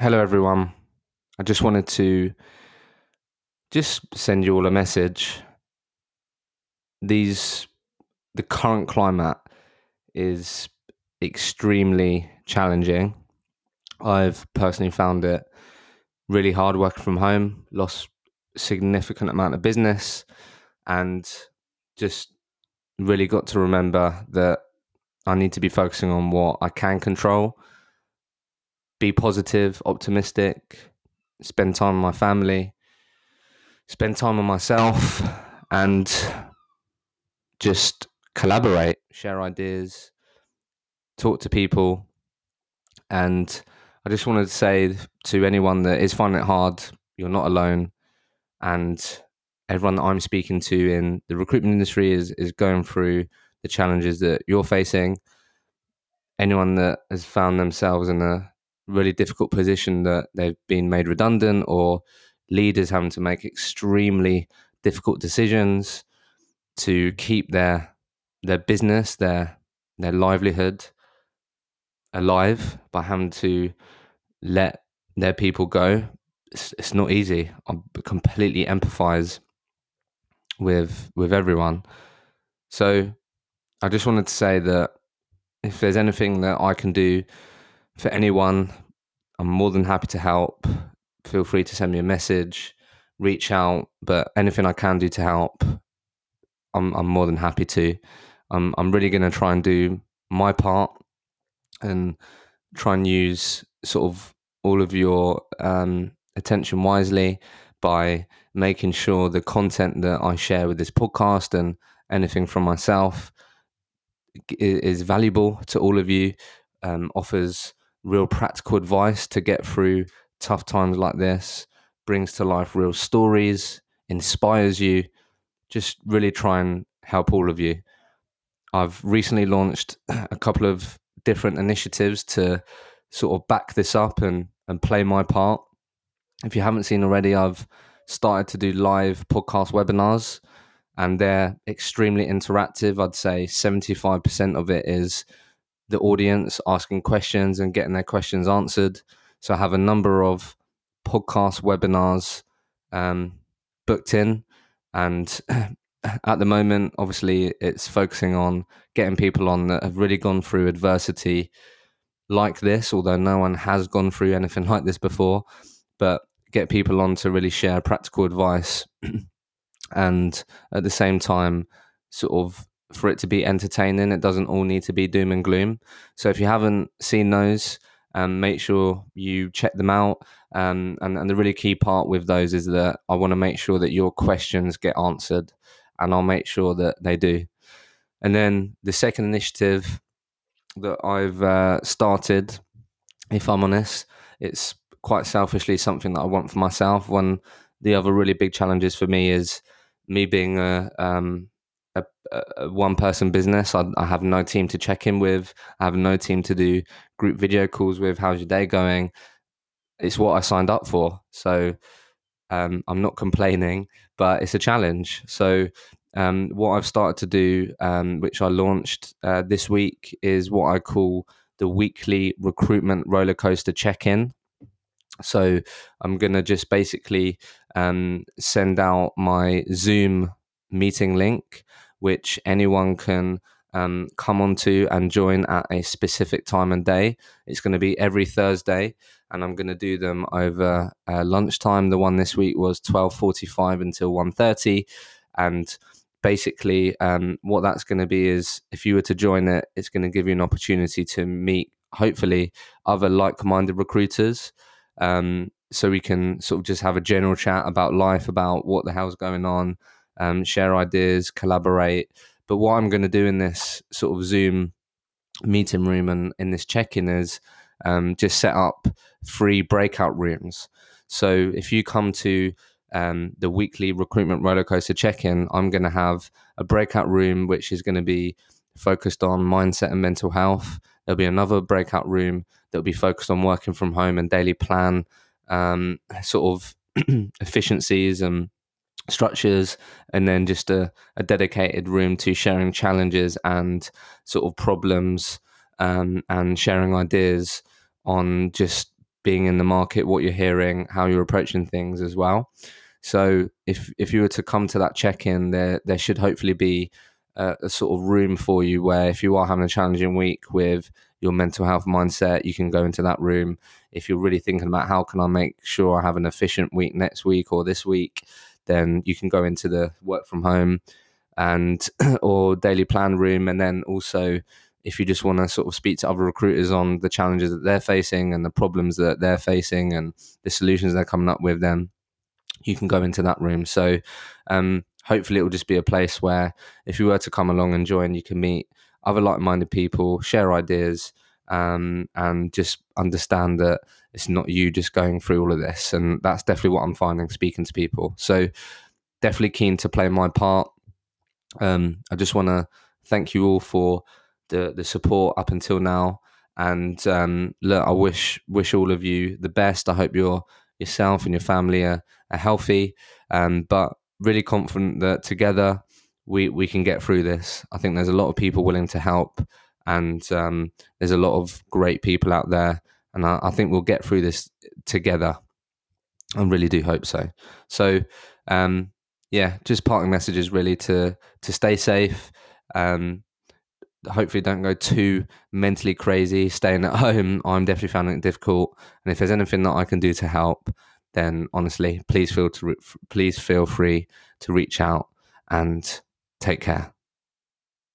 Hello, everyone. I just wanted to just send you all a message. These, the current climate is extremely challenging. I've personally found it really hard working from home, lost significant amount of business, and just really got to remember that I need to be focusing on what I can control be positive, optimistic, spend time with my family, spend time with myself, and just collaborate, share ideas, talk to people. And I just wanted to say to anyone that is finding it hard, you're not alone. And everyone that I'm speaking to in the recruitment industry is, is going through the challenges that you're facing. Anyone that has found themselves in a really difficult position that they've been made redundant or leaders having to make extremely difficult decisions to keep their their business, their their livelihood alive by having to let their people go. It's, it's not easy. I completely empathize with with everyone. So I just wanted to say that if there's anything that I can do for anyone, I'm more than happy to help. Feel free to send me a message, reach out. But anything I can do to help, I'm I'm more than happy to. I'm I'm really going to try and do my part and try and use sort of all of your um, attention wisely by making sure the content that I share with this podcast and anything from myself is valuable to all of you, um, offers real practical advice to get through tough times like this, brings to life real stories, inspires you. Just really try and help all of you. I've recently launched a couple of different initiatives to sort of back this up and, and play my part. If you haven't seen already, I've started to do live podcast webinars and they're extremely interactive. I'd say 75% of it is the audience asking questions and getting their questions answered. So I have a number of podcast webinars um, booked in, and at the moment, obviously, it's focusing on getting people on that have really gone through adversity like this. Although no one has gone through anything like this before, but get people on to really share practical advice, and at the same time, sort of for it to be entertaining. It doesn't all need to be doom and gloom. So if you haven't seen those, um, make sure you check them out. Um, and, and the really key part with those is that I want to make sure that your questions get answered, and I'll make sure that they do. And then the second initiative that I've uh, started, if I'm honest, it's quite selfishly something that I want for myself. One the other really big challenges for me is me being a um, a, a one person business. I, I, have no team to check in with. I have no team to do group video calls with. How's your day going? It's what I signed up for. So um, I'm not complaining, but it's a challenge. So um, what I've started to do, um, which I launched uh, this week, is what I call the weekly recruitment roller coaster check in. So I'm going to just basically um, send out my Zoom meeting link which anyone can um, come onto and join at a specific time and day. It's going to be every Thursday, and I'm going to do them over uh, lunchtime. The one this week was 12:45 until 1:30, and basically, um, what that's going to be is if you were to join it, it's going to give you an opportunity to meet, hopefully, other like-minded recruiters. Um, so we can sort of just have a general chat about life, about what the hell's going on, um, share ideas, collaborate. But what I'm going to do in this sort of Zoom meeting room and in this check in is um, just set up free breakout rooms. So if you come to um, the weekly recruitment rollercoaster check in, I'm going to have a breakout room which is going to be focused on mindset and mental health. There'll be another breakout room that'll be focused on working from home and daily plan um, sort of efficiencies and structures and then just a, a dedicated room to sharing challenges and sort of problems um, and sharing ideas on just being in the market, what you're hearing, how you're approaching things as well. So if if you were to come to that check in, there there should hopefully be a, a, sort of room for you where if you are having a challenging week with your mental health mindset, you can go into that room. If you're really thinking about how can I make sure I have an efficient week next week or this week, then you can go into the work from home and or daily plan room and then also if you just want to sort of speak to other recruiters on the challenges that they're facing and the problems that they're facing and the solutions they're coming up with, then you can go into that room. So um, hopefully it will just be a place where if you were to come along and join, you can meet other like-minded people, share ideas, um, and just understand that it's not you just going through all of this. And that's definitely what I'm finding speaking to people. So definitely keen to play my part. Um, I just want to thank you all for the the support up until now. And um, look, I wish wish all of you the best. I hope your yourself and your family are, are healthy. Um, but really confident that together we we can get through this. I think there's a lot of people willing to help, and um, there's a lot of great people out there, and I, I, think we'll get through this together. I really do hope so. So, um, yeah, just parting messages really to to stay safe. Um, hopefully, don't go too mentally crazy. Staying at home, I'm definitely finding it difficult, and if there's anything that I can do to help, then honestly, please feel to please feel free to reach out and take care.